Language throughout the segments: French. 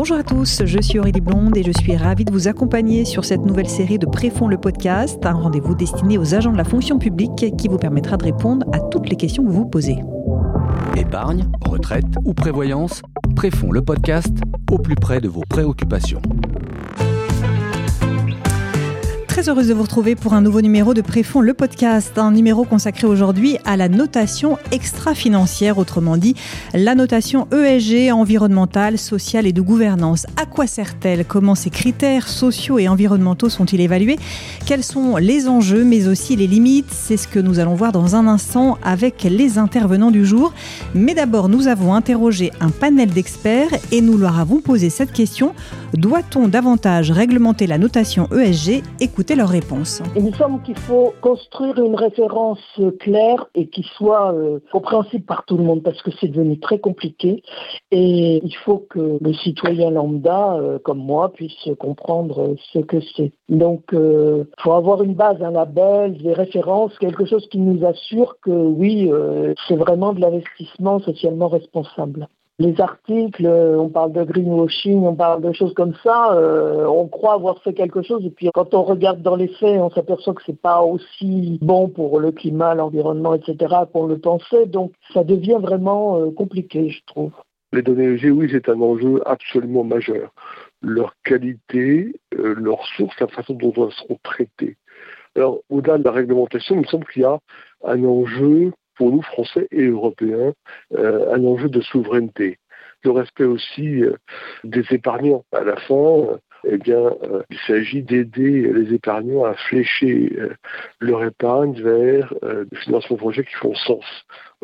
Bonjour à tous, je suis Aurélie Blonde et je suis ravie de vous accompagner sur cette nouvelle série de Préfonds le podcast, un rendez-vous destiné aux agents de la fonction publique qui vous permettra de répondre à toutes les questions que vous posez. Épargne, retraite ou prévoyance, Préfonds le podcast au plus près de vos préoccupations très heureuse de vous retrouver pour un nouveau numéro de Préfond le podcast, un numéro consacré aujourd'hui à la notation extra-financière, autrement dit la notation ESG environnementale, sociale et de gouvernance. À quoi sert-elle? Comment ces critères sociaux et environnementaux sont-ils évalués? Quels sont les enjeux mais aussi les limites? C'est ce que nous allons voir dans un instant avec les intervenants du jour. Mais d'abord, nous avons interrogé un panel d'experts et nous leur avons posé cette question. Doit-on davantage réglementer la notation ESG Écoutez leur réponse. Il me semble qu'il faut construire une référence claire et qui soit euh, compréhensible par tout le monde parce que c'est devenu très compliqué et il faut que le citoyen lambda, euh, comme moi, puisse comprendre ce que c'est. Donc, il euh, faut avoir une base, un label, des références, quelque chose qui nous assure que oui, c'est vraiment de l'investissement socialement responsable les articles, on parle de greenwashing, on parle de choses comme ça, euh, on croit avoir fait quelque chose et puis quand on regarde dans les faits, on s'aperçoit que c'est pas aussi bon pour le climat, l'environnement, etc. qu'on le pensait. Donc ça devient vraiment euh, compliqué, je trouve. Les données EG, oui, c'est un enjeu absolument majeur. Leur qualité, euh, leur source, la façon dont elles seront traitées. Alors, au-delà de la réglementation, il me semble qu'il y a un enjeu pour nous, Français et Européens, euh, un enjeu de souveraineté. Le respect aussi euh, des épargnants. À la fin, euh, eh bien, il s'agit d'aider les épargnants à flécher leur épargne vers des financements de projets qui font sens,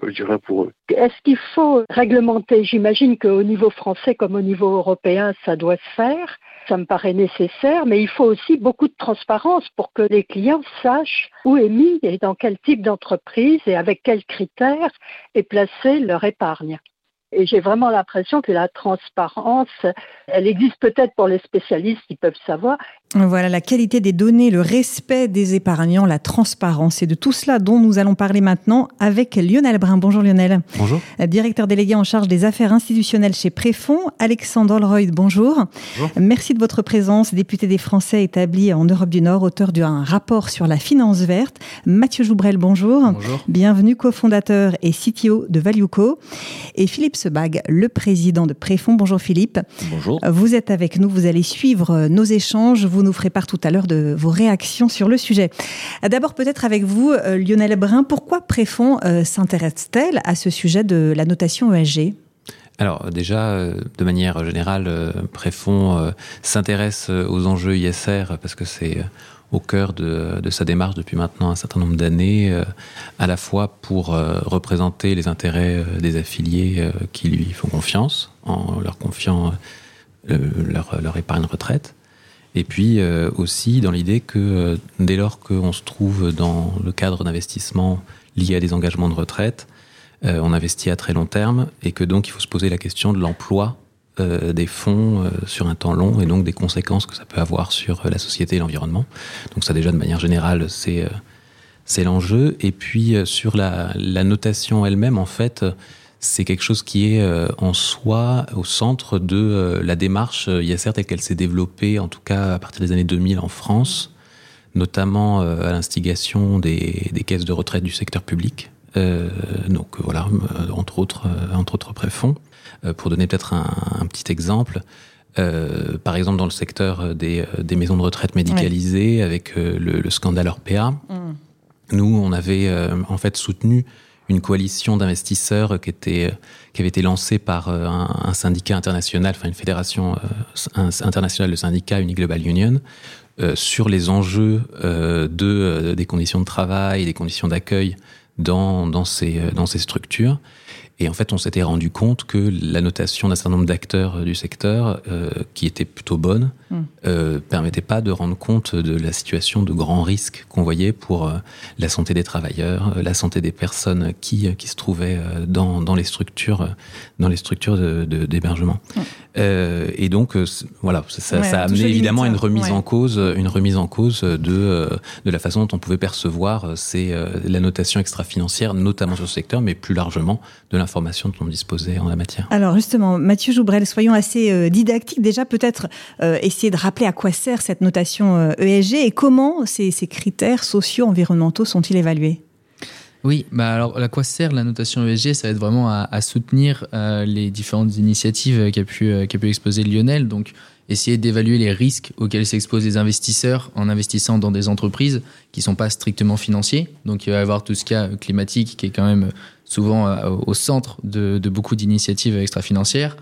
je dirais, pour eux. Est-ce qu'il faut réglementer? J'imagine qu'au niveau français comme au niveau européen, ça doit se faire ça me paraît nécessaire, mais il faut aussi beaucoup de transparence pour que les clients sachent où est mis et dans quel type d'entreprise et avec quels critères est placée leur épargne. Et j'ai vraiment l'impression que la transparence, elle existe peut-être pour les spécialistes qui peuvent savoir, voilà la qualité des données, le respect des épargnants, la transparence et de tout cela dont nous allons parler maintenant avec Lionel Brun. Bonjour Lionel. Bonjour. Directeur délégué en charge des affaires institutionnelles chez Préfond. Alexandre Olroyd, bonjour. bonjour. Merci de votre présence. Député des Français établi en Europe du Nord, auteur d'un rapport sur la finance verte. Mathieu Joubrel, bonjour. Bonjour. Bienvenue, cofondateur et CTO de ValueCo. Et Philippe Sebag, le président de Préfond. Bonjour Philippe. Bonjour. Vous êtes avec nous, vous allez suivre nos échanges. Vous nous ferez part tout à l'heure de vos réactions sur le sujet. D'abord, peut-être avec vous, euh, Lionel Brun, pourquoi Préfond euh, s'intéresse-t-elle à ce sujet de la notation ESG alors déjà, euh, de manière générale, Préfond s'intéresse aux enjeux ISR parce que c'est au cœur de, sa démarche depuis maintenant un certain nombre d'années, à la fois pour représenter les intérêts des affiliés qui lui font confiance, en leur confiant leur, leur épargne retraite, et puis euh, aussi dans l'idée que euh, dès lors qu'on se trouve dans le cadre d'investissement lié à des engagements de retraite, euh, on investit à très long terme et que donc il faut se poser la question de l'emploi des fonds sur un temps long et donc des conséquences que ça peut avoir sur la société et l'environnement. Donc ça déjà de manière générale c'est c'est l'enjeu. Et puis sur la, la notation elle-même en fait c'est quelque chose qui est euh, en soi au centre de euh, la démarche euh, ISR telle qu'elle s'est développée, en tout cas à partir des années 2000 en France, notamment à l'instigation des, caisses de retraite du secteur public. donc voilà, entre autres, entre autres préfonds. Pour donner peut-être un, petit exemple, par exemple dans le secteur des, maisons de retraite médicalisées, avec le, scandale Orpea, mmh. nous on avait en fait soutenu une coalition d'investisseurs qui était qui avait été lancée par euh, un, syndicat international, enfin une fédération euh, internationale de syndicats, Uniglobal Union, euh, sur les enjeux de des conditions de travail, des conditions d'accueil dans dans ces dans ces structures. Et en fait, on s'était rendu compte que la notation d'un certain nombre d'acteurs du secteur, qui était plutôt bonne, ne hmm. permettait pas de rendre compte de la situation de grand risque qu'on voyait pour la santé des travailleurs, la santé des personnes qui, qui se trouvaient dans, dans les structures, dans les structures d'hébergement. Euh, et donc, euh, voilà, ça, ça a amené évidemment une remise en cause, une remise en cause de euh, de la façon dont on pouvait percevoir la notation extra-financière, notamment sur ce secteur, mais plus largement de l'information dont on disposait en la matière. Alors justement, Mathieu Joubrel, soyons assez didactiques. Déjà, peut-être essayer de rappeler à quoi sert cette notation ESG et comment ces, critères sociaux environnementaux sont-ils évalués? Oui, bah alors à quoi sert la notation ESG Ça va être vraiment à, soutenir euh, les différentes initiatives qu'a pu, euh, pu exposer Lionel. Donc essayer d'évaluer les risques auxquels s'exposent les investisseurs en investissant dans des entreprises qui ne sont pas strictement financiers. Donc il va y avoir tout ce cas climatique qui est quand même souvent euh, au centre de, beaucoup d'initiatives extra-financières.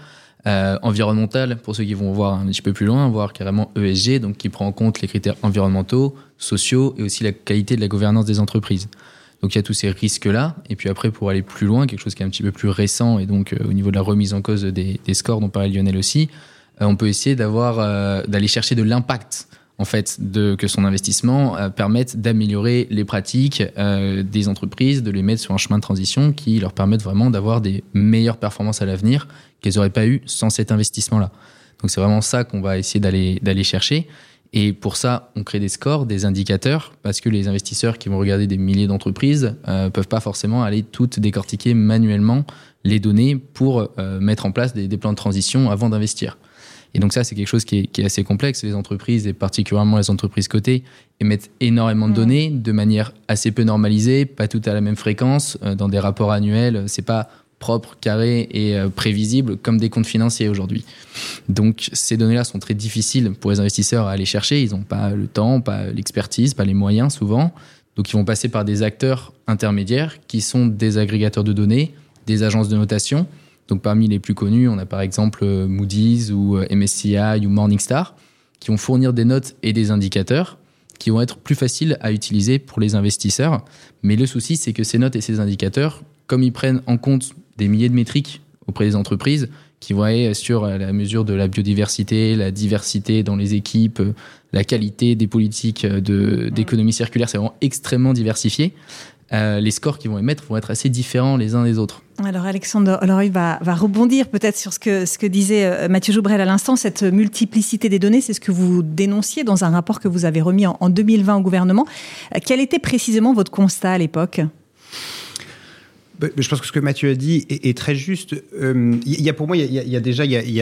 Euh, environnemental, pour ceux qui vont voir un petit peu plus loin, voir carrément ESG, donc qui prend en compte les critères environnementaux, sociaux et aussi la qualité de la gouvernance des entreprises. Donc il y a tous ces risques-là. Et puis après, pour aller plus loin, quelque chose qui est un petit peu plus récent, et donc euh, au niveau de la remise en cause des, scores dont parlait Lionel aussi, euh, on peut essayer d'avoir, euh, d'aller chercher de l'impact en fait, de, que son investissement permette d'améliorer les pratiques des entreprises, de les mettre sur un chemin de transition qui leur permette vraiment d'avoir des meilleures performances à l'avenir qu'elles n'auraient pas eu sans cet investissement-là. Donc c'est vraiment ça qu'on va essayer d'aller, chercher. Et pour ça, on crée des scores, des indicateurs, parce que les investisseurs qui vont regarder des milliers d'entreprises euh, peuvent pas forcément aller toutes décortiquer manuellement les données pour euh, mettre en place des, plans de transition avant d'investir. Et donc ça, c'est quelque chose qui est, assez complexe. Les entreprises, et particulièrement les entreprises cotées, émettent énormément de mmh. données de manière assez peu normalisée, pas toutes à la même fréquence, euh, dans des rapports annuels. C'est pas propre, carré et euh, prévisible comme des comptes financiers aujourd'hui. Donc ces données-là sont très difficiles pour les investisseurs à aller chercher. Ils n'ont pas le temps, pas l'expertise, pas les moyens souvent. Donc ils vont passer par des acteurs intermédiaires qui sont des agrégateurs de données, des agences de notation. Donc parmi les plus connus, on a par exemple euh, Moody's ou euh, MSCI ou Morningstar qui vont fournir des notes et des indicateurs qui vont être plus faciles à utiliser pour les investisseurs. Mais le souci, c'est que ces notes et ces indicateurs, comme ils prennent en compte des milliers de métriques auprès des entreprises qui vont sur la mesure de la biodiversité, la diversité dans les équipes, la qualité des politiques d'économie circulaire, c'est vraiment extrêmement diversifié. Euh, les scores qu'ils vont émettre vont être assez différents les uns des autres. Alors Alexandre Leroy va, va rebondir peut-être sur ce que, ce que disait euh, Mathieu Joubrel à l'instant, cette multiplicité des données, c'est ce que vous dénonciez dans un rapport que vous avez remis en, en 2020 au gouvernement. Euh, quel était précisément votre constat à l'époque? Bah, je pense que ce que Mathieu a dit est, très juste. Euh, il y a pour moi, il y a, déjà il y a, il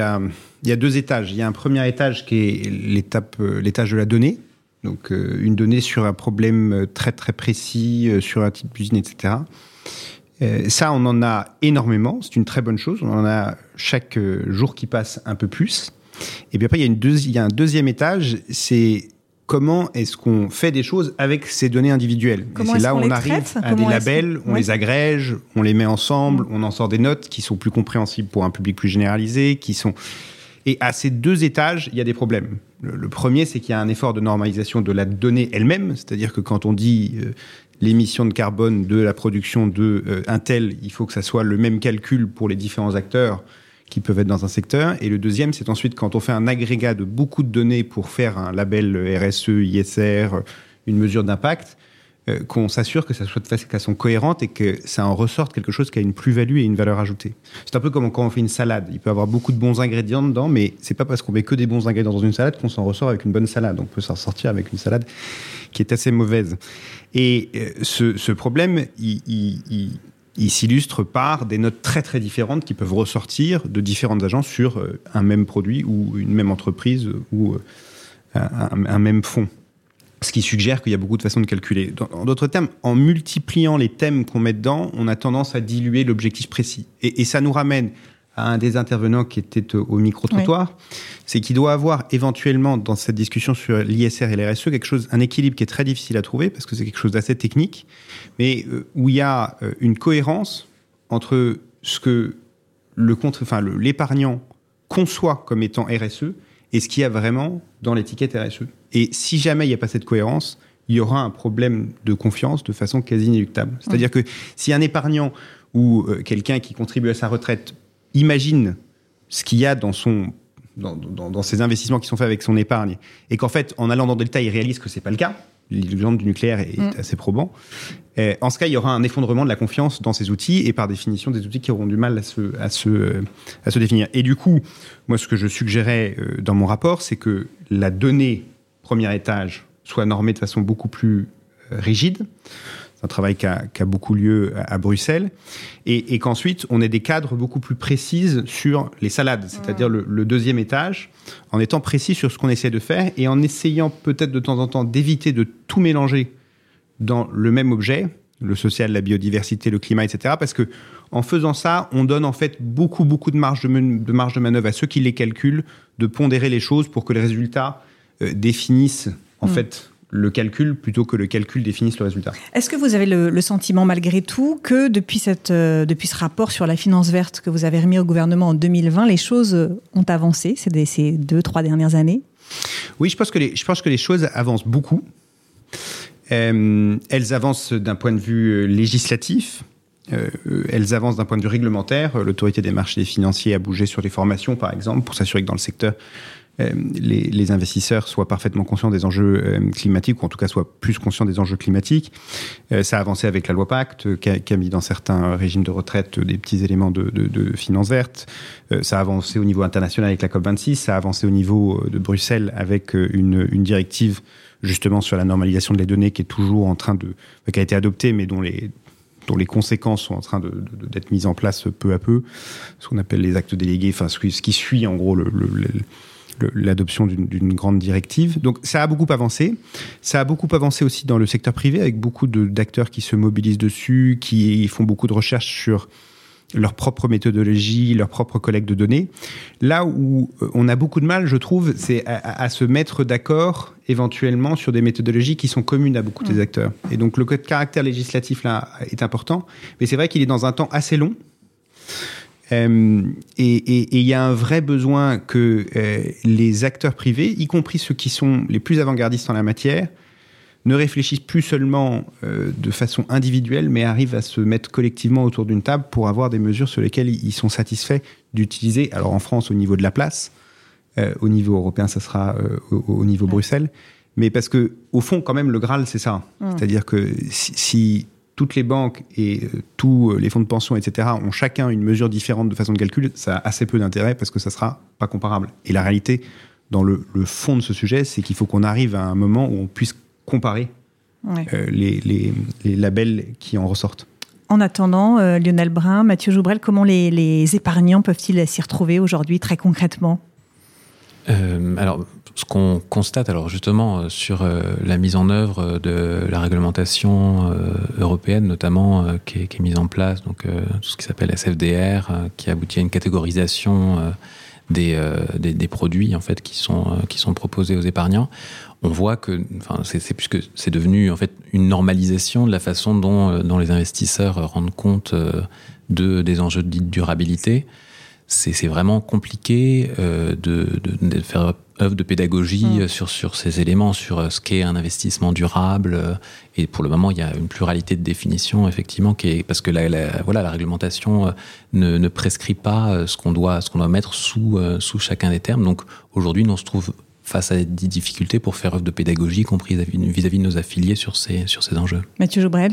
y a, deux étages. Il y a un premier étage qui est l'étape, l'étage de la donnée. Donc euh, une donnée sur un problème très très précis, sur un type d'usine, etc. ça, on en a énormément. C'est une très bonne chose. On en a chaque jour qui passe un peu plus. Et puis après, il y a, une il y a un deuxième étage. C'est comment est-ce qu'on fait des choses avec ces données individuelles? C'est là où on arrive à des labels, on, les agrège, on les met ensemble, mm. on en sort des notes qui sont plus compréhensibles pour un public plus généralisé, qui sont... Et à ces deux étages, il y a des problèmes. Le, premier, c'est qu'il y a un effort de normalisation de la donnée elle-même, c'est-à-dire que quand on dit euh, l'émission de carbone de la production de euh, tel, il faut que ça soit le même calcul pour les différents acteurs qui peuvent être dans un secteur. Et le deuxième, c'est ensuite quand on fait un agrégat de beaucoup de données pour faire un label RSE, ISR, une mesure d'impact, euh, qu'on s'assure que ça soit de façon cohérente et que ça en ressorte quelque chose qui a une plus-value et une valeur ajoutée. C'est un peu comme quand on fait une salade. Il peut avoir beaucoup de bons ingrédients dedans, mais c'est pas parce qu'on met que des bons ingrédients dans une salade qu'on s'en ressort avec une bonne salade. On peut s'en sortir avec une salade qui est assez mauvaise. Et euh, ce, problème, il, il, il s'illustre par des notes très très différentes qui peuvent ressortir de différentes agences sur euh, un même produit ou une même entreprise ou euh, un, même fonds. Ce qui suggère qu'il y a beaucoup de façons de calculer. En d'autres termes, en multipliant les thèmes qu'on met dedans, on a tendance à diluer l'objectif précis. Et, et ça nous ramène à un des intervenants qui était au micro-trottoir, c'est qu'il doit avoir éventuellement dans cette discussion sur l'ISR et l'RSE quelque chose, un équilibre qui est très difficile à trouver parce que c'est quelque chose d'assez technique, mais euh, où il y a euh, une cohérence entre ce que le contre, enfin l'épargnant conçoit comme étant RSE et ce qu'il y a vraiment dans l'étiquette RSE. Et si jamais il n'y a pas cette cohérence, il y aura un problème de confiance de façon quasi inéluctable. C'est-à-dire que si un épargnant ou euh, quelqu'un qui contribue à sa retraite imagine ce qu'il y a dans son dans, dans, dans, ces investissements qui sont faits avec son épargne, et qu'en fait, en allant dans le détail, il réalise que c'est pas le cas. L'exemple du nucléaire est mm. assez probant. Et en ce cas, il y aura un effondrement de la confiance dans ces outils et par définition des outils qui auront du mal à se, à se, à se définir. Et du coup, moi, ce que je suggérais euh, dans mon rapport, c'est que la donnée premier étage soit normée de façon beaucoup plus euh, rigide. Un travail qui a, qui a, beaucoup lieu à, Bruxelles, et, et qu'ensuite on ait des cadres beaucoup plus précises sur les salades, c'est-à-dire le, le, deuxième étage, en étant précis sur ce qu'on essaie de faire et en essayant peut-être de temps en temps d'éviter de tout mélanger dans le même objet, le social, la biodiversité, le climat, etc. Parce que en faisant ça, on donne en fait beaucoup beaucoup de marge de, de marge de manœuvre à ceux qui les calculent, de pondérer les choses pour que les résultats définissent en mmh. fait le calcul plutôt que le calcul définisse le résultat. Est-ce que vous avez le, le, sentiment malgré tout que depuis, cette, euh, depuis ce rapport sur la finance verte que vous avez remis au gouvernement en 2020, les choses ont avancé ces, ces deux, trois dernières années? Oui, je pense que les, je pense que les choses avancent beaucoup. Euh, elles avancent d'un point de vue euh, législatif. Euh, elles avancent d'un point de vue réglementaire. L'autorité des marchés financiers a bougé sur les formations, par exemple, pour s'assurer que dans le secteur, euh, les, les, investisseurs soient parfaitement conscients des enjeux euh, climatiques, ou en tout cas soient plus conscients des enjeux climatiques. Euh, ça a avancé avec la loi Pacte, qui a, a, mis dans certains régimes de retraite des petits éléments de, de, de finances vertes. ça a avancé au niveau international avec la COP26, ça a avancé au niveau de Bruxelles avec une, directive justement sur la normalisation de les données qui est toujours en train de... qui a été adoptée, mais dont les dont les conséquences sont en train d'être mises en place peu à peu, ce qu'on appelle les actes délégués, enfin ce qui suit en gros le, le, le l'adoption d'une grande directive. Donc ça a beaucoup avancé. Ça a beaucoup avancé aussi dans le secteur privé avec beaucoup d'acteurs qui se mobilisent dessus, qui font beaucoup de recherches sur leur propre méthodologie, leur propre collecte de données. Là où euh, on a beaucoup de mal, je trouve, c'est à, à, se mettre d'accord éventuellement sur des méthodologies qui sont communes à beaucoup mmh. des acteurs. Et donc le caractère législatif là est important, mais c'est vrai qu'il est dans un temps assez long. Euh, et il y a un vrai besoin que euh, les acteurs privés, y compris ceux qui sont les plus avant-gardistes en la matière, ne réfléchissent plus seulement euh, de façon individuelle, mais arrivent à se mettre collectivement autour d'une table pour avoir des mesures sur lesquelles ils sont satisfaits d'utiliser. Alors en France, au niveau de la place, au niveau européen, ça sera au, au, niveau Bruxelles. Mais parce que, au fond, quand même, le Graal, c'est ça. Mmh. C'est-à-dire que si, si toutes les banques et euh, tous les fonds de pension, etc., ont chacun une mesure différente de façon de calcul, ça a assez peu d'intérêt parce que ça sera pas comparable. Et la réalité, dans le, le fond de ce sujet, c'est qu'il faut qu'on arrive à un moment où on puisse comparer ouais. euh, les, les, les, labels qui en ressortent. En attendant, euh, Lionel Brun, Mathieu Joubrel, comment les, les épargnants peuvent-ils s'y retrouver aujourd'hui très concrètement? Euh, alors, ce qu'on constate, alors justement, euh, sur euh, la mise en œuvre de la réglementation euh, européenne, notamment, euh, qui est, mise en place, donc euh, tout ce qui s'appelle SFDR, qui aboutit à une catégorisation des, des, des, produits en fait qui sont qui sont proposés aux épargnants. On voit que, enfin, c'est puisque c'est devenu en fait une normalisation de la façon dont, dont les investisseurs rendent compte de des enjeux de durabilité c'est vraiment compliqué euh, de, de, de, faire œuvre de pédagogie mmh. sur, sur ces éléments, sur euh, ce qu'est un investissement durable. Euh, et pour le moment, il y a une pluralité de définitions, effectivement, qui est, parce que la, la, voilà, la réglementation euh, ne, ne prescrit pas ce qu'on doit, ce qu'on doit mettre sous, sous chacun des termes. Donc aujourd'hui, on se trouve face à des difficultés pour faire œuvre de pédagogie, y compris vis-à-vis -vis de nos affiliés sur ces, sur ces enjeux. Mathieu Jobrel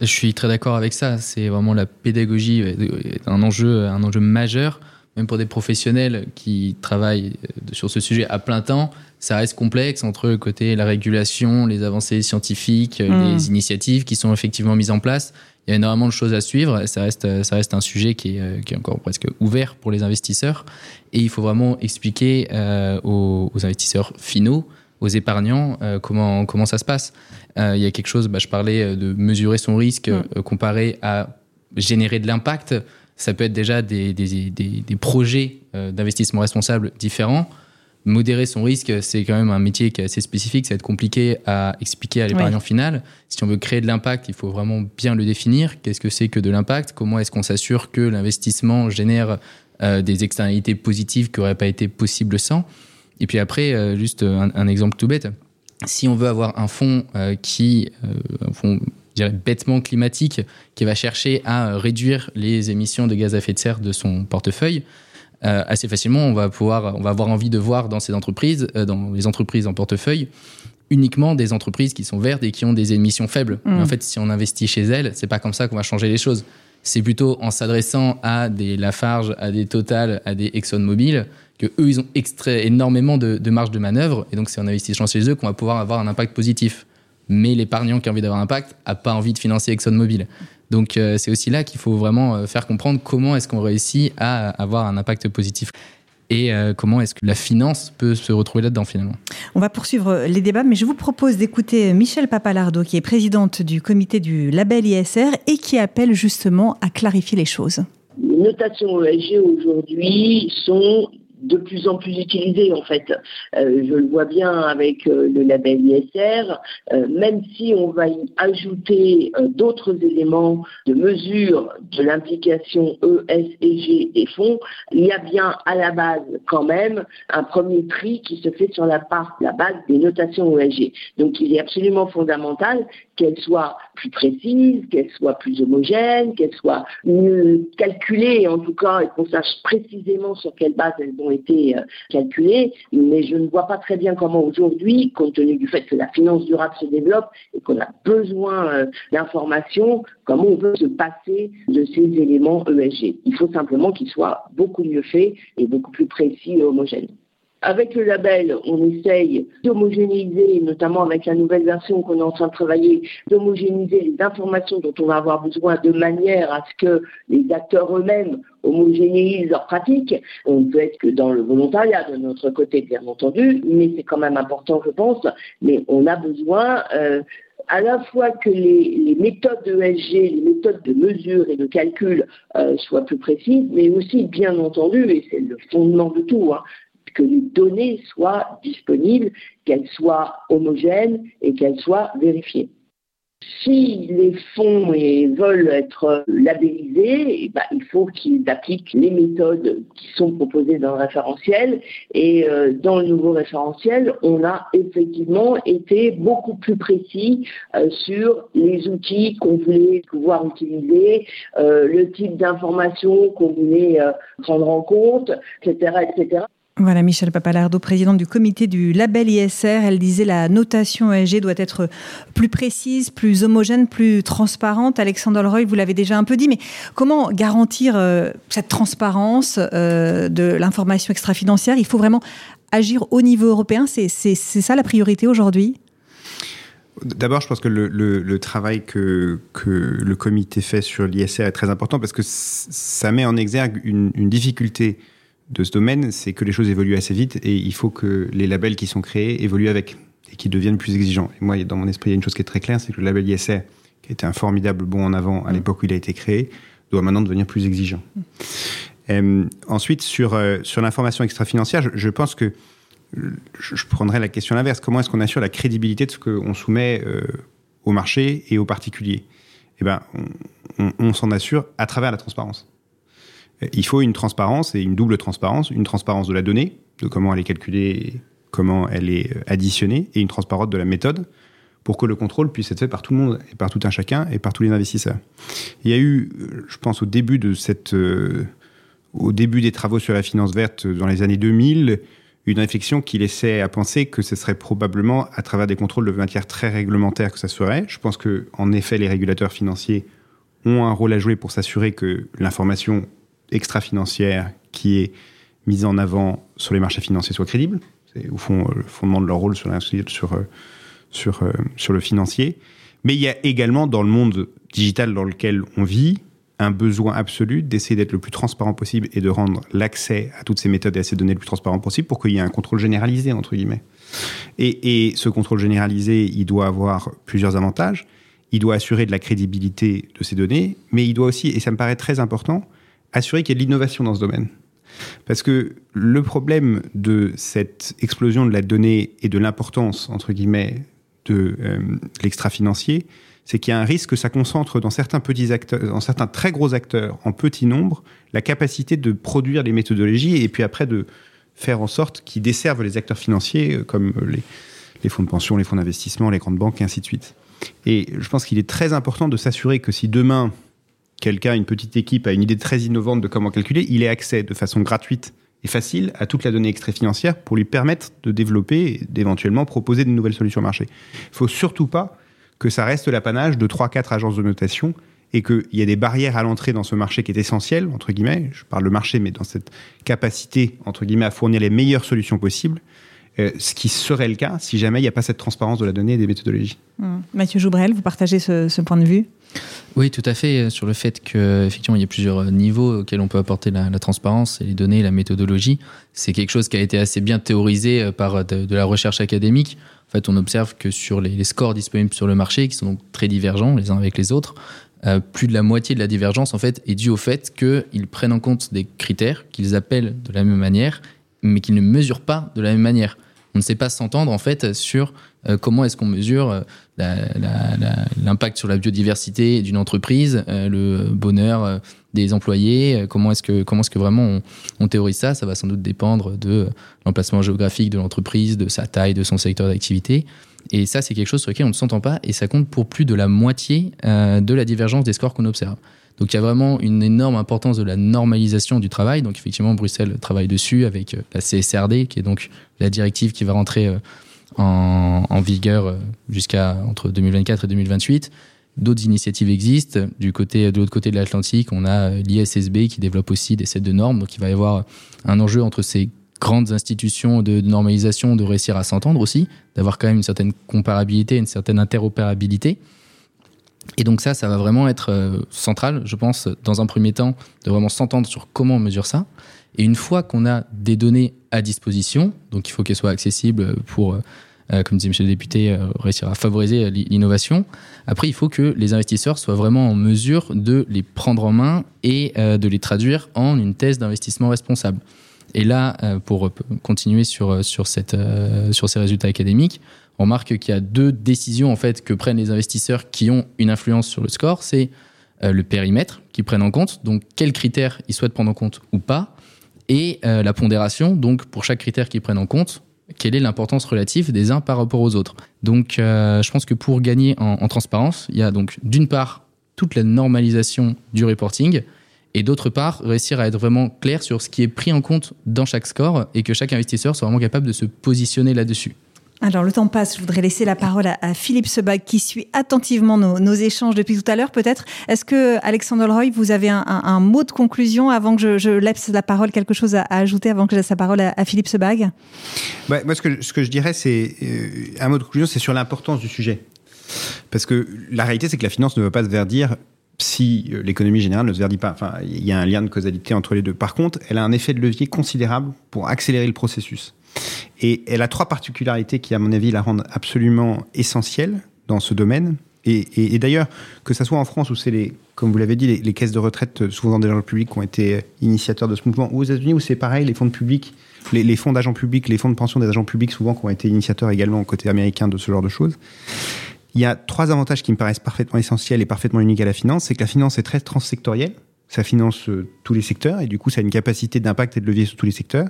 je suis très d'accord avec ça. C'est vraiment la pédagogie est un enjeu, un enjeu majeur, même pour des professionnels qui travaillent sur ce sujet à plein temps. Ça reste complexe entre le côté la régulation, les avancées scientifiques, mmh. les initiatives qui sont effectivement mises en place. Il y a énormément de choses à suivre. Ça reste, ça reste un sujet qui est, qui est encore presque ouvert pour les investisseurs. Et il faut vraiment expliquer euh, aux, aux investisseurs finaux aux épargnants euh, comment, comment ça se passe. Euh, il y a quelque chose, bah, je parlais euh, de mesurer son risque mmh. comparé à générer de l'impact. Ça peut être déjà des, des, des, des projets d'investissement responsable différents. Modérer son risque, c'est quand même un métier qui est assez spécifique, ça va être compliqué à expliquer à l'épargnant oui. final. Si on veut créer de l'impact, il faut vraiment bien le définir. Qu'est-ce que c'est que de l'impact? Comment est-ce qu'on s'assure que l'investissement génère euh, des externalités positives qui n'auraient pas été possibles sans? Et puis après, euh, juste un, un, exemple tout bête. Si on veut avoir un fonds euh, qui, euh, un fonds, je dirais bêtement climatique, qui va chercher à réduire les émissions de gaz à effet de serre de son portefeuille, assez facilement, on va pouvoir, on va avoir envie de voir dans ces entreprises, dans les entreprises en portefeuille, uniquement des entreprises qui sont vertes et qui ont des émissions faibles. Mais en fait, si on investit chez elles, c'est pas comme ça qu'on va changer les choses. C'est plutôt en s'adressant à des Lafarge, à des Total, à des ExxonMobil, que eux, ils ont extrait énormément de, de marge de manœuvre. Et donc, c'est en investissant chez eux qu'on va pouvoir avoir un impact positif. Mais l'épargnant qui a envie d'avoir un impact n'a pas envie de financer ExxonMobil. Donc, euh, c'est aussi là qu'il faut vraiment euh, faire comprendre comment est-ce qu'on réussit à avoir un impact positif et euh, comment est-ce que la finance peut se retrouver là-dedans finalement. On va poursuivre les débats, mais je vous propose d'écouter Michel Papalardo, qui est présidente du comité du label ISR et qui appelle justement à clarifier les choses. Les notations ESG aujourd'hui sont de plus en plus utilisé en fait. Euh, je le vois bien avec euh, le label ISR, euh, même si on va y ajouter d'autres éléments de mesure de l'implication ESG des fonds, il y a bien à la base quand même un premier tri qui se fait sur la, part, la base des notations ESG. Donc il est absolument fondamental qu'elles soient plus précises, qu'elles soient plus homogènes, qu'elles soient mieux calculées en tout cas et qu'on sache précisément sur quelle base elles ont été euh, calculées. Mais je ne vois pas très bien comment aujourd'hui, compte tenu du fait que la finance durable se développe et qu'on a besoin euh, d'informations, comment on peut se passer de ces éléments ESG. Il faut simplement qu'ils soient beaucoup mieux faits et beaucoup plus précis et homogènes. Avec le label, on essaye d'homogénéiser, notamment avec la nouvelle version qu'on est en train de travailler, d'homogénéiser les informations dont on va avoir besoin de manière à ce que les acteurs eux-mêmes homogénéisent leurs pratiques. On ne peut être que dans le volontariat de notre côté, bien entendu, mais c'est quand même important, je pense. Mais on a besoin euh, à la fois que les, méthodes de ESG, les méthodes de mesure et de calcul euh, soient plus précises, mais aussi, bien entendu, et c'est le fondement de tout, hein, que les données soient disponibles, qu'elles soient homogènes et qu'elles soient vérifiées. Si les fonds veulent être labellisés, eh ben, il faut qu'ils appliquent les méthodes qui sont proposées dans le référentiel. Et euh, dans le nouveau référentiel, on a effectivement été beaucoup plus précis euh, sur les outils qu'on voulait pouvoir utiliser, euh, le type d'information qu'on voulait prendre en compte, etc., etc. Voilà, Michel Papalardo, présidente du comité du label ISR. Elle disait la notation ESG doit être plus précise, plus homogène, plus transparente. Alexandre Roy, vous l'avez déjà un peu dit, mais comment garantir euh, cette transparence euh, de l'information extra-financière? Il faut vraiment agir au niveau européen. C'est ça la priorité aujourd'hui? D'abord, je pense que le, travail que, que, le comité fait sur l'ISR est très important parce que ça met en exergue une difficulté de ce domaine, c'est que les choses évoluent assez vite et il faut que les labels qui sont créés évoluent avec et qui deviennent plus exigeants. Et moi, dans mon esprit, il y a une chose qui est très claire, c'est que le label ISR, qui était un formidable bon en avant à mm. l'époque où il a été créé, doit maintenant devenir plus exigeant. Mm. Euh, ensuite, sur, euh, sur l'information extra-financière, je, pense que je, prendrais la question inverse. Comment est-ce qu'on assure la crédibilité de ce qu'on soumet euh, au marché et aux particuliers? Eh bien, on s'en assure à travers la transparence. Il faut une transparence et une double transparence, une transparence de la donnée, de comment elle est calculée, comment elle est euh, additionnée, et une transparence de la méthode pour que le contrôle puisse être fait par tout le monde et par tout un chacun et par tous les investisseurs. Il y a eu, euh, je pense, au début de cette, euh, au début des travaux sur la finance verte dans les années 2000, une réflexion qui laissait à penser que ce serait probablement à travers des contrôles de matière très réglementaires que ça se ferait. Je pense que, en effet, les régulateurs financiers ont un rôle à jouer pour s'assurer que l'information extra-financière qui est mise en avant sur les marchés financiers soit crédible. C'est au fond le fondement de leur rôle sur, sur, euh, euh, sur le financier. Mais il y a également dans le monde digital dans lequel on vit un besoin absolu d'essayer d'être le plus transparent possible et de rendre l'accès à toutes ces méthodes et à ces données le plus transparent possible pour qu'il y ait un contrôle généralisé, entre guillemets. Et, et ce contrôle généralisé, il doit avoir plusieurs avantages. Il doit assurer de la crédibilité de ces données, mais il doit aussi, et ça me paraît très important, assurer qu'il y ait de l'innovation dans ce domaine. Parce que le problème de cette explosion de la donnée et de l'importance, entre guillemets, de euh, l'extra-financier, c'est qu'il y a un risque que ça concentre dans certains petits acteurs, dans certains très gros acteurs, en petit nombre, la capacité de produire des méthodologies et puis après de faire en sorte qu'ils desservent les acteurs financiers euh, comme les, les fonds de pension, les fonds d'investissement, les grandes banques et ainsi de suite. Et je pense qu'il est très important de s'assurer que si demain quelqu'un, une petite équipe a une idée très innovante de comment calculer, il ait accès de façon gratuite et facile à toute la donnée extrait financière pour lui permettre de développer et d'éventuellement proposer de nouvelles solutions au marché. Il faut surtout pas que ça reste l'apanage de 3-4 agences de notation et qu'il y a des barrières à l'entrée dans ce marché qui est essentiel, entre guillemets, je parle de marché, mais dans cette capacité, entre guillemets, à fournir les meilleures solutions possibles, euh, ce qui serait le cas si jamais il n'y a pas cette transparence de la donnée et des méthodologies. Mmh. Mathieu Joubrel, vous partagez ce, point de vue? Oui, tout à fait, euh, sur le fait qu'effectivement, il y a plusieurs euh, niveaux auxquels on peut apporter la, transparence et les données, la méthodologie. C'est quelque chose qui a été assez bien théorisé par de, la recherche académique. En fait, on observe que sur les, scores disponibles sur le marché, qui sont donc très divergents les uns avec les autres, plus de la moitié de la divergence en fait est due au fait qu'ils prennent en compte des critères qu'ils appellent de la même manière, mais qu'ils ne mesurent pas de la même manière on ne sait pas s'entendre en fait sur euh, comment est-ce qu'on mesure euh, l'impact sur la biodiversité d'une entreprise, euh, le bonheur des employés, comment est-ce que comment est-ce que vraiment on, théorise ça? Ça va sans doute dépendre de l'emplacement géographique de l'entreprise, de sa taille, de son secteur d'activité. Et ça, c'est quelque chose sur lequel on ne s'entend pas et ça compte pour plus de la moitié de la divergence des scores qu'on observe. Donc il y a vraiment une énorme importance de la normalisation du travail. Donc effectivement, Bruxelles travaille dessus avec euh, la CSRD, qui est donc la directive qui va rentrer euh, en, vigueur euh, jusqu'à entre 2024 et 2028. D'autres initiatives existent. Du côté, de l'autre côté de l'Atlantique, on a l'ISSB qui développe aussi des sets de normes. Donc il va y avoir un enjeu entre ces grandes institutions de, de normalisation de réussir à s'entendre aussi, d'avoir quand même une certaine comparabilité, une certaine interopérabilité. Et donc ça, ça va vraiment être euh, central, je pense, dans un premier temps, de vraiment s'entendre sur comment on mesure ça. Et une fois qu'on a des données à disposition, donc il faut qu'elles soient accessibles pour, euh, comme disait M. le député, euh, réussir à favoriser l'innovation. Après, il faut que les investisseurs soient vraiment en mesure de les prendre en main et de les traduire en une thèse d'investissement responsable. Et là, pour continuer sur, sur, cette, sur ces résultats académiques, on remarque qu'il y a deux décisions en fait que prennent les investisseurs qui ont une influence sur le score. C'est euh, le périmètre qu'ils prennent en compte, donc quels critères ils souhaitent prendre en compte ou pas, et euh, la pondération, donc pour chaque critère qu'ils prennent en compte, quelle est l'importance relative des uns par rapport aux autres. Donc euh, je pense que pour gagner en, transparence, il y a donc d'une part toute la normalisation du reporting, et d'autre part, réussir à être vraiment clair sur ce qui est pris en compte dans chaque score et que chaque investisseur soit vraiment capable de se positionner là-dessus. Alors le temps passe, je voudrais laisser la parole à, Philippe Sebag qui suit attentivement nos, échanges depuis tout à l'heure peut-être. Est-ce que Alexandre Roy, vous avez un, mot de conclusion avant que je, laisse la parole, quelque chose à, ajouter avant que je laisse la parole à, Philippe Sebag Moi ce que, ce que je dirais c'est, euh, un mot de conclusion, c'est sur l'importance du sujet. Parce que la réalité c'est que la finance ne veut pas se verdir si euh, l'économie générale ne se verdit pas. Enfin, il y a un lien de causalité entre les deux. Par contre, elle a un effet de levier considérable pour accélérer le processus. Et elle a trois particularités qui, à mon avis, la rendent absolument essentielle dans ce domaine. Et, d'ailleurs, que ce soit en France où c'est les, comme vous l'avez dit, les, caisses de retraite, souvent des gens publics, qui ont été initiateurs de ce mouvement, ou aux États-Unis où c'est pareil, les fonds de public, les, fonds d'agents publics, les fonds de pension des agents publics, souvent qui ont été initiateurs également au côté américain de ce genre de choses. Il y a trois avantages qui me paraissent parfaitement essentiels et parfaitement uniques à la finance. C'est que la finance est très transsectorielle. Ça finance euh, tous les secteurs et du coup, ça a une capacité d'impact et de levier sur tous les secteurs.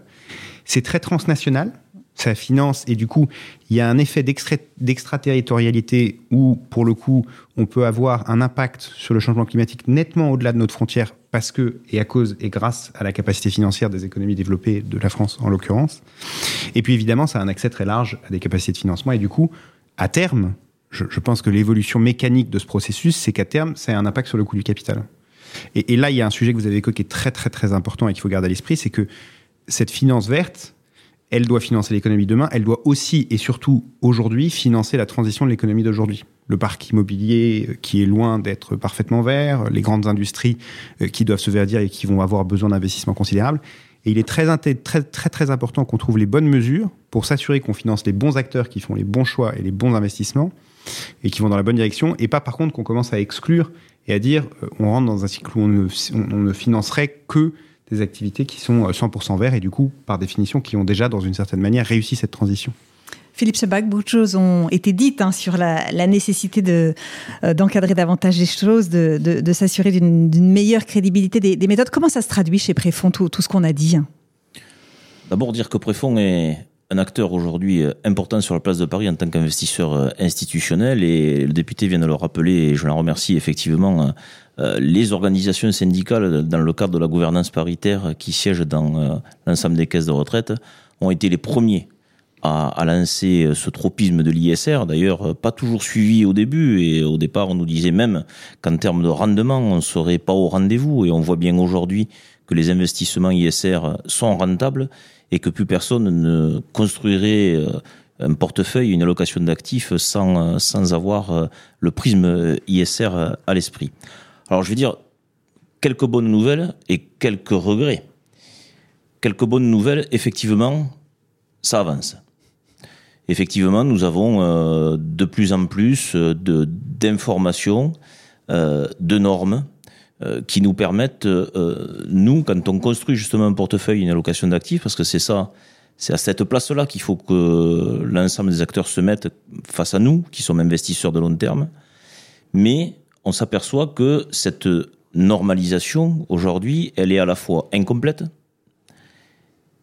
C'est très transnational ça finance et du coup il y a un effet d'extraterritorialité où pour le coup on peut avoir un impact sur le changement climatique nettement au-delà de notre frontière parce que et à cause et grâce à la capacité financière des économies développées de la France en l'occurrence et puis évidemment ça a un accès très large à des capacités de financement et du coup à terme je, pense que l'évolution mécanique de ce processus c'est qu'à terme ça a un impact sur le coût du capital et, là il y a un sujet que vous avez évoqué qui est très très très important et qu'il faut garder à l'esprit c'est que cette finance verte elle doit financer l'économie demain, elle doit aussi et surtout aujourd'hui financer la transition de l'économie d'aujourd'hui. Le parc immobilier euh, qui est loin d'être parfaitement vert, les grandes industries euh, qui doivent se verdir et qui vont avoir besoin d'investissements considérables. Et il est très, très, très, très important qu'on trouve les bonnes mesures pour s'assurer qu'on finance les bons acteurs qui font les bons choix et les bons investissements et qui vont dans la bonne direction, et pas par contre qu'on commence à exclure et à dire euh, on rentre dans un cycle où on ne, on ne financerait que des activités qui sont 100% euh, verts et du coup, par définition, qui ont déjà, dans une certaine manière, réussi cette transition. Philippe Sebag, beaucoup de choses ont été dites hein, sur la, nécessité de, euh, d'encadrer davantage les choses, de, de, s'assurer d'une, meilleure crédibilité des, des, méthodes. Comment ça se traduit chez Préfond, tout, tout ce qu'on a dit? D'abord, dire que Préfond est un acteur aujourd'hui important sur la place de Paris en tant qu'investisseur institutionnel et le député vient de le rappeler et je l'en remercie effectivement les organisations syndicales dans le cadre de la gouvernance paritaire qui siègent dans l'ensemble des caisses de retraite ont été les premiers à, lancer ce tropisme de l'ISR, d'ailleurs pas toujours suivi au début, et au départ on nous disait même qu'en termes de rendement on ne serait pas au rendez-vous, et on voit bien aujourd'hui que les investissements ISR sont rentables et que plus personne ne construirait euh, un portefeuille, une allocation d'actifs sans, sans avoir euh, le prisme ISR à l'esprit. Alors je vais dire quelques bonnes nouvelles et quelques regrets. Quelques bonnes nouvelles, effectivement, ça avance. Effectivement, nous avons euh, de plus en plus d'informations, de normes euh, qui nous permettent, euh, nous, quand on construit justement un portefeuille, une allocation d'actifs, parce que c'est ça, c'est à cette place-là qu'il faut que l'ensemble des acteurs se mettent face à nous, qui sommes investisseurs de long terme. Mais on s'aperçoit que cette normalisation, aujourd'hui, elle est à la fois incomplète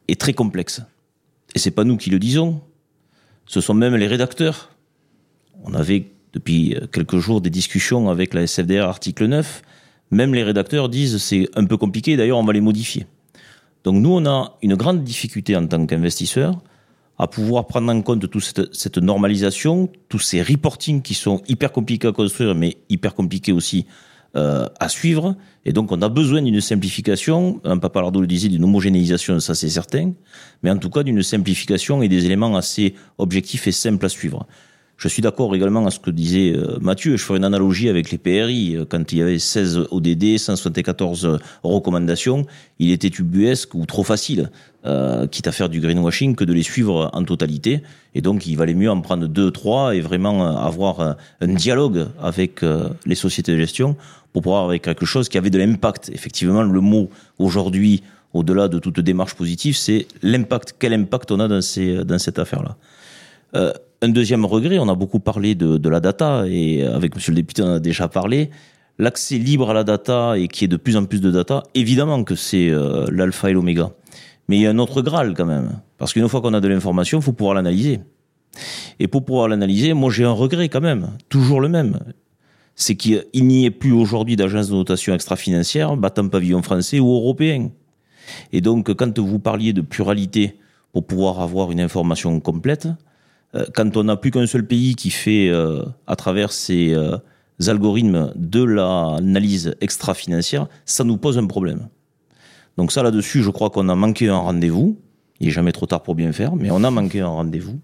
et très complexe. Et c'est pas nous qui le disons, ce sont même les rédacteurs. On avait depuis quelques jours des discussions avec la SFDR article 9 même les rédacteurs disent c'est un peu compliqué, d'ailleurs on va les modifier. Donc nous, on a une grande difficulté en tant qu'investisseurs à pouvoir prendre en compte toute cette, normalisation, tous ces reportings qui sont hyper compliqués à construire, mais hyper compliqués aussi euh, à suivre. Et donc on a besoin d'une simplification, un Papa Lardo le disait, d'une homogénéisation, ça c'est certain, mais en tout cas d'une simplification et des éléments assez objectifs et simples à suivre. Je suis d'accord également à ce que disait euh, Mathieu. Je ferai une analogie avec les PRI. Quand il y avait 16 ODD, 174 recommandations, il était ubuesque ou trop facile, euh, quitte à faire du greenwashing, que de les suivre en totalité. Et donc, il valait mieux en prendre deux, trois et vraiment avoir un dialogue avec euh, les sociétés de gestion pour pouvoir avoir quelque chose qui avait de l'impact. Effectivement, le mot aujourd'hui, au-delà de toute démarche positive, c'est l'impact. Quel impact on a dans, ces, dans cette affaire-là? Euh, un deuxième regret, on a beaucoup parlé de, la data et avec Monsieur le député, on a déjà parlé. L'accès libre à la data et qui est de plus en plus de data, évidemment que c'est euh, l'alpha et l'oméga. Mais il y a un autre graal quand même, parce qu'une fois qu'on a de l'information, il faut pouvoir l'analyser. Et pour pouvoir l'analyser, moi j'ai un regret quand même, toujours le même. C'est qu'il n'y ait plus aujourd'hui d'agence de notation extra-financière battant pavillon français ou européen. Et donc quand vous parliez de pluralité pour pouvoir avoir une information complète, quand on n'a plus qu'un seul pays qui fait, euh, à travers ses euh, algorithmes, de l'analyse extra-financière, ça nous pose un problème. Donc ça, là-dessus, je crois qu'on a manqué un rendez-vous. Il n'est jamais trop tard pour bien faire, mais on a manqué un rendez-vous.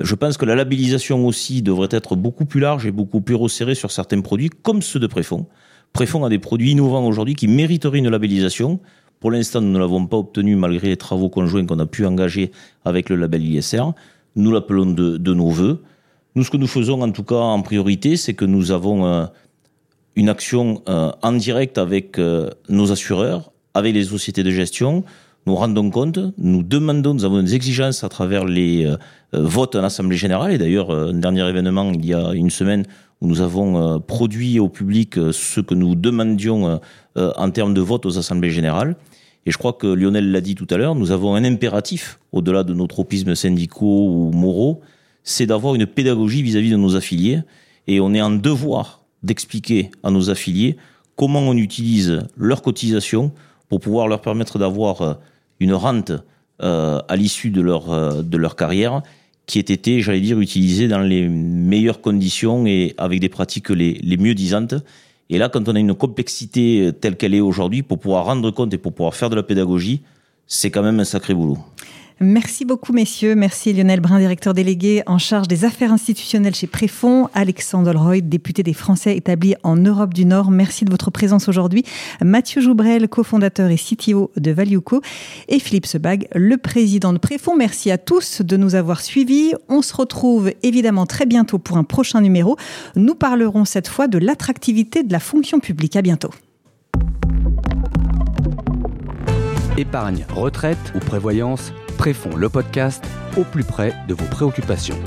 Je pense que la labellisation aussi devrait être beaucoup plus large et beaucoup plus resserrée sur certains produits, comme ceux de Préfond. Préfond a des produits innovants aujourd'hui qui mériteraient une labellisation. Pour l'instant, nous ne l'avons pas obtenu malgré les travaux conjoints qu'on a pu engager avec le label ISR. Nous l'appelons de, nos voeux. Nous, ce que nous faisons en tout cas en priorité, c'est que nous avons euh, une action euh, en direct avec euh, nos assureurs, avec les sociétés de gestion. Nous rendons compte, nous demandons, nous avons des exigences à travers les votes en Assemblée générale. Et d'ailleurs, un dernier événement il y a une semaine où nous avons produit au public ce que nous demandions en termes de vote aux Assemblées générales. Et je crois que Lionel l'a dit tout à l'heure, nous avons un impératif, au-delà de nos tropismes syndicaux ou moraux, c'est d'avoir une pédagogie vis-à-vis de nos affiliés. Et on est en devoir d'expliquer à nos affiliés comment on utilise leurs cotisations pour pouvoir leur permettre d'avoir euh, une rente euh, à l'issue de leur, euh, de leur carrière qui ait été, j'allais dire, utilisée dans les meilleures conditions et avec des pratiques les, les mieux disantes. Et là, quand on a une complexité telle qu'elle est aujourd'hui, pour pouvoir rendre compte et pour pouvoir faire de la pédagogie, c'est quand même un sacré boulot. Merci beaucoup, messieurs. Merci Lionel Brun, directeur délégué en charge des affaires institutionnelles chez Préfond. Alexandre Roy, député des Français établis en Europe du Nord. Merci de votre présence aujourd'hui. Mathieu Joubrel, cofondateur et CTO de ValueCo. Et Philippe Sebag, le président de Préfond. Merci à tous de nous avoir suivis. On se retrouve évidemment très bientôt pour un prochain numéro. Nous parlerons cette fois de l'attractivité de la fonction publique. À bientôt. Épargne, retraite ou prévoyance Préfond le podcast au plus près de vos préoccupations.